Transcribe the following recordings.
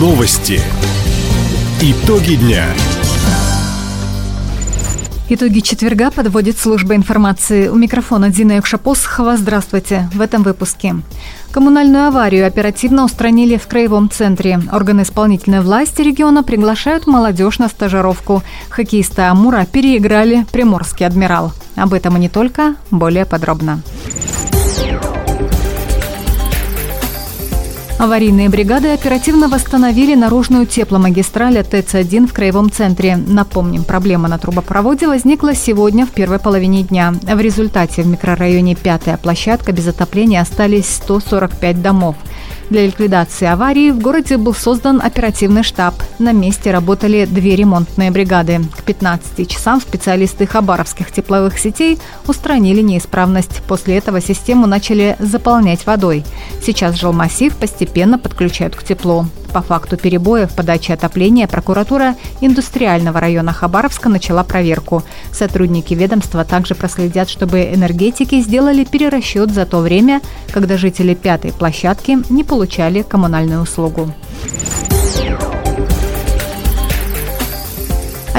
Новости. Итоги дня. Итоги четверга подводит служба информации. У микрофона Дина Якшапосхова. Здравствуйте. В этом выпуске. Коммунальную аварию оперативно устранили в краевом центре. Органы исполнительной власти региона приглашают молодежь на стажировку. Хоккеисты Амура переиграли Приморский адмирал. Об этом и не только, более подробно. Аварийные бригады оперативно восстановили наружную тепломагистраль от ТЭЦ-1 в Краевом центре. Напомним, проблема на трубопроводе возникла сегодня в первой половине дня. В результате в микрорайоне «Пятая площадка» без отопления остались 145 домов. Для ликвидации аварии в городе был создан оперативный штаб. На месте работали две ремонтные бригады. К 15 часам специалисты хабаровских тепловых сетей устранили неисправность. После этого систему начали заполнять водой. Сейчас жилмассив постепенно подключают к теплу. По факту перебоя в подаче отопления прокуратура индустриального района Хабаровска начала проверку. Сотрудники ведомства также проследят, чтобы энергетики сделали перерасчет за то время, когда жители пятой площадки не получали коммунальную услугу.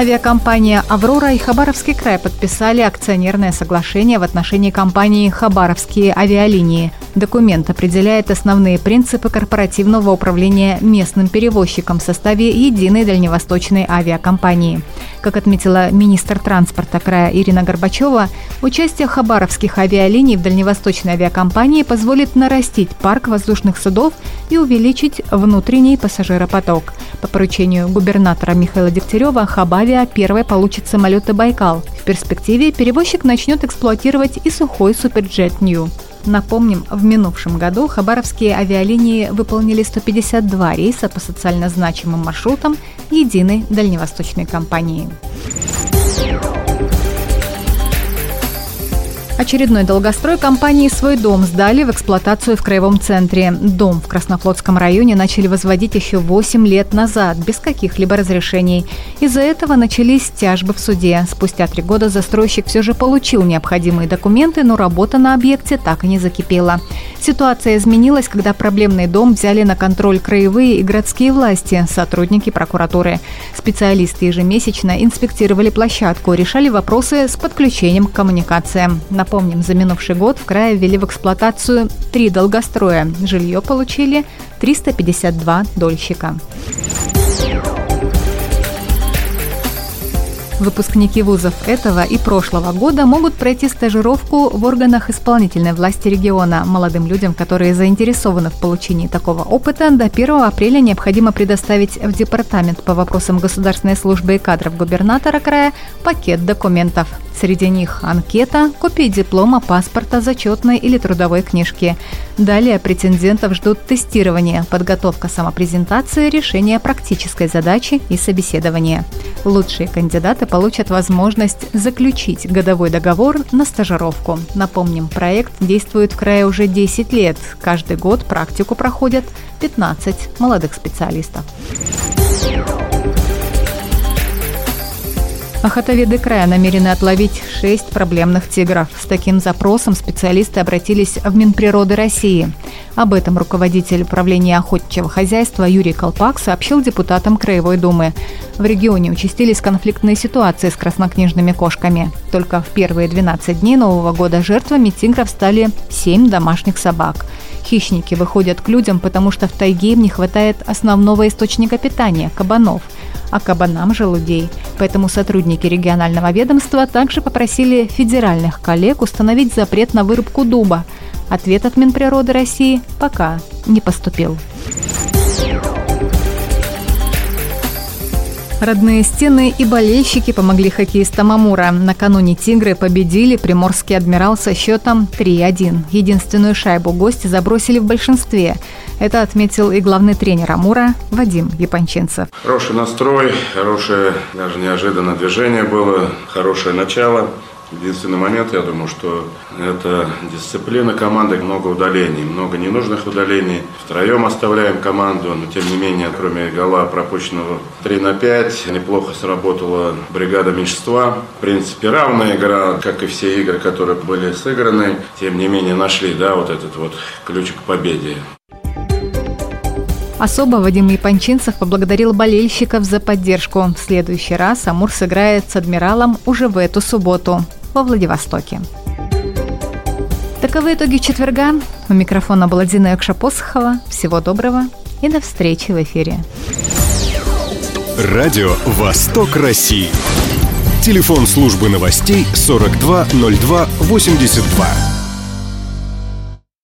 Авиакомпания «Аврора» и Хабаровский край подписали акционерное соглашение в отношении компании «Хабаровские авиалинии». Документ определяет основные принципы корпоративного управления местным перевозчиком в составе единой дальневосточной авиакомпании. Как отметила министр транспорта края Ирина Горбачева, участие хабаровских авиалиний в дальневосточной авиакомпании позволит нарастить парк воздушных судов и увеличить внутренний пассажиропоток. По поручению губернатора Михаила Дегтярева Хабавиа первой получит самолеты «Байкал». В перспективе перевозчик начнет эксплуатировать и сухой «Суперджет Нью». Напомним, в минувшем году хабаровские авиалинии выполнили 152 рейса по социально значимым маршрутам единой дальневосточной компании. Очередной долгострой компании «Свой дом» сдали в эксплуатацию в Краевом центре. Дом в Краснофлотском районе начали возводить еще 8 лет назад, без каких-либо разрешений. Из-за этого начались тяжбы в суде. Спустя три года застройщик все же получил необходимые документы, но работа на объекте так и не закипела. Ситуация изменилась, когда проблемный дом взяли на контроль краевые и городские власти, сотрудники прокуратуры. Специалисты ежемесячно инспектировали площадку, решали вопросы с подключением к коммуникациям. Напомним, за минувший год в крае ввели в эксплуатацию три долгостроя. Жилье получили 352 дольщика. Выпускники вузов этого и прошлого года могут пройти стажировку в органах исполнительной власти региона. Молодым людям, которые заинтересованы в получении такого опыта, до 1 апреля необходимо предоставить в Департамент по вопросам государственной службы и кадров губернатора края пакет документов. Среди них анкета, копии диплома, паспорта, зачетной или трудовой книжки. Далее претендентов ждут тестирование, подготовка самопрезентации, решение практической задачи и собеседование. Лучшие кандидаты получат возможность заключить годовой договор на стажировку. Напомним, проект действует в крае уже 10 лет. Каждый год практику проходят 15 молодых специалистов. Охотоведы края намерены отловить шесть проблемных тигров. С таким запросом специалисты обратились в Минприроды России. Об этом руководитель управления охотничьего хозяйства Юрий Колпак сообщил депутатам Краевой Думы. В регионе участились конфликтные ситуации с краснокнижными кошками. Только в первые 12 дней Нового года жертвами тигров стали 7 домашних собак. Хищники выходят к людям, потому что в тайге им не хватает основного источника питания – кабанов – а кабанам – желудей. Поэтому сотрудники регионального ведомства также попросили федеральных коллег установить запрет на вырубку дуба. Ответ от Минприроды России пока не поступил. Родные стены и болельщики помогли хоккеистам Амура. Накануне «Тигры» победили приморский адмирал со счетом 3-1. Единственную шайбу гости забросили в большинстве. Это отметил и главный тренер Амура Вадим Японченцев. Хороший настрой, хорошее, даже неожиданное движение было, хорошее начало. Единственный момент, я думаю, что это дисциплина команды, много удалений, много ненужных удалений. Втроем оставляем команду, но тем не менее, кроме гола пропущенного 3 на 5, неплохо сработала бригада меньшинства. В принципе, равная игра, как и все игры, которые были сыграны. Тем не менее, нашли да, вот этот вот ключик к победе. Особо Вадим Япончинцев поблагодарил болельщиков за поддержку. В следующий раз Амур сыграет с «Адмиралом» уже в эту субботу во Владивостоке. Таковы итоги четверга. У микрофона была Дина Якшапосхова. Всего доброго и до встречи в эфире. Радио «Восток России». Телефон службы новостей 420282.